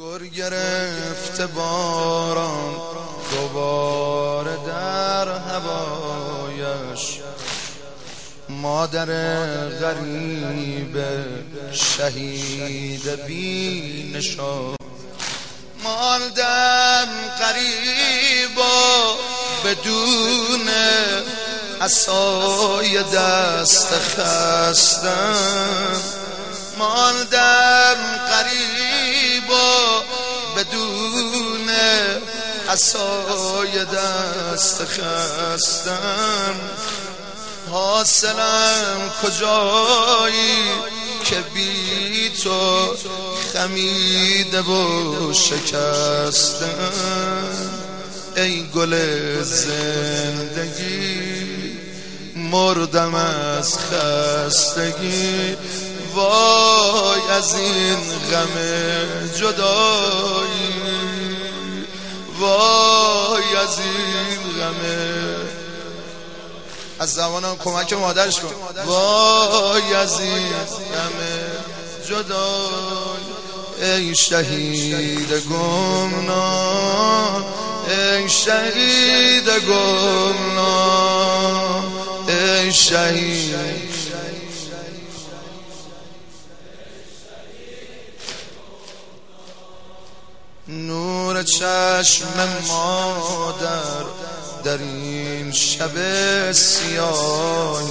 گر گرفته باران دوباره در هوایش. مادر غریب شهید بی نشان. مالدم قریب و بدون اصای دست خستم مالدم قریب اصای دست خستم حاصلم کجایی که بی تو خمیده و شکستم ای گل زندگی مردم از خستگی. وای از این غم جدایی. وای از این غم از زبانم کمک مادرش کن. وای از این غم جدایی ای شهید گمنام. ای شهید گمنام. ای شهید. نور چشم مادر در این شب سیاهی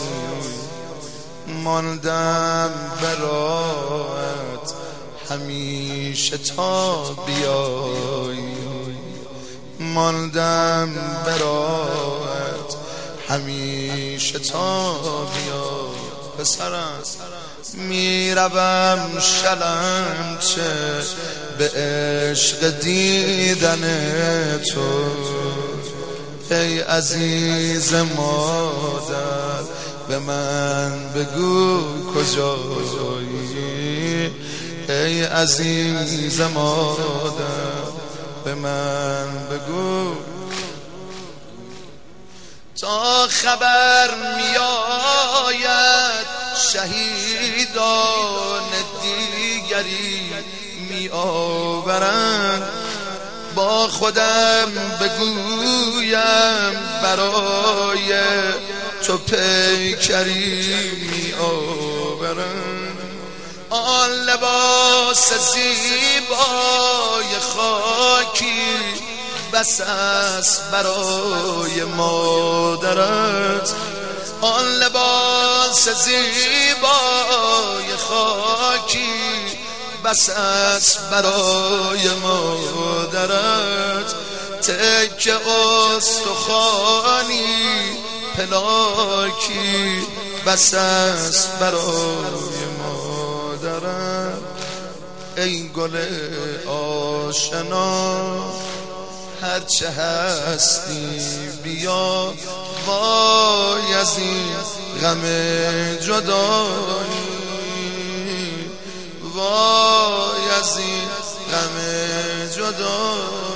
ماندم برات همیشه تا بیایی. ماندم برات همیشه تا بیایی. پسرم. می‌روم شلم چه به عشق دیدن تو. ای عزیز مادر به من بگو کجایی. ای عزیز مادر به من بگو. تا خبر میآید شهیدان دیگری می آورند با خودم بگویم برای تو پیکری می آورند آن لباس زیبای خاکی بس است برای مادرت. آن لباس زیبای خاکی بس است برای مادرت. تک استخانی پلاکی بس است برای مادرت. ای گل آشنا هرچه هستی بیا وای از این غم جدایی. وای از این غم جدایی.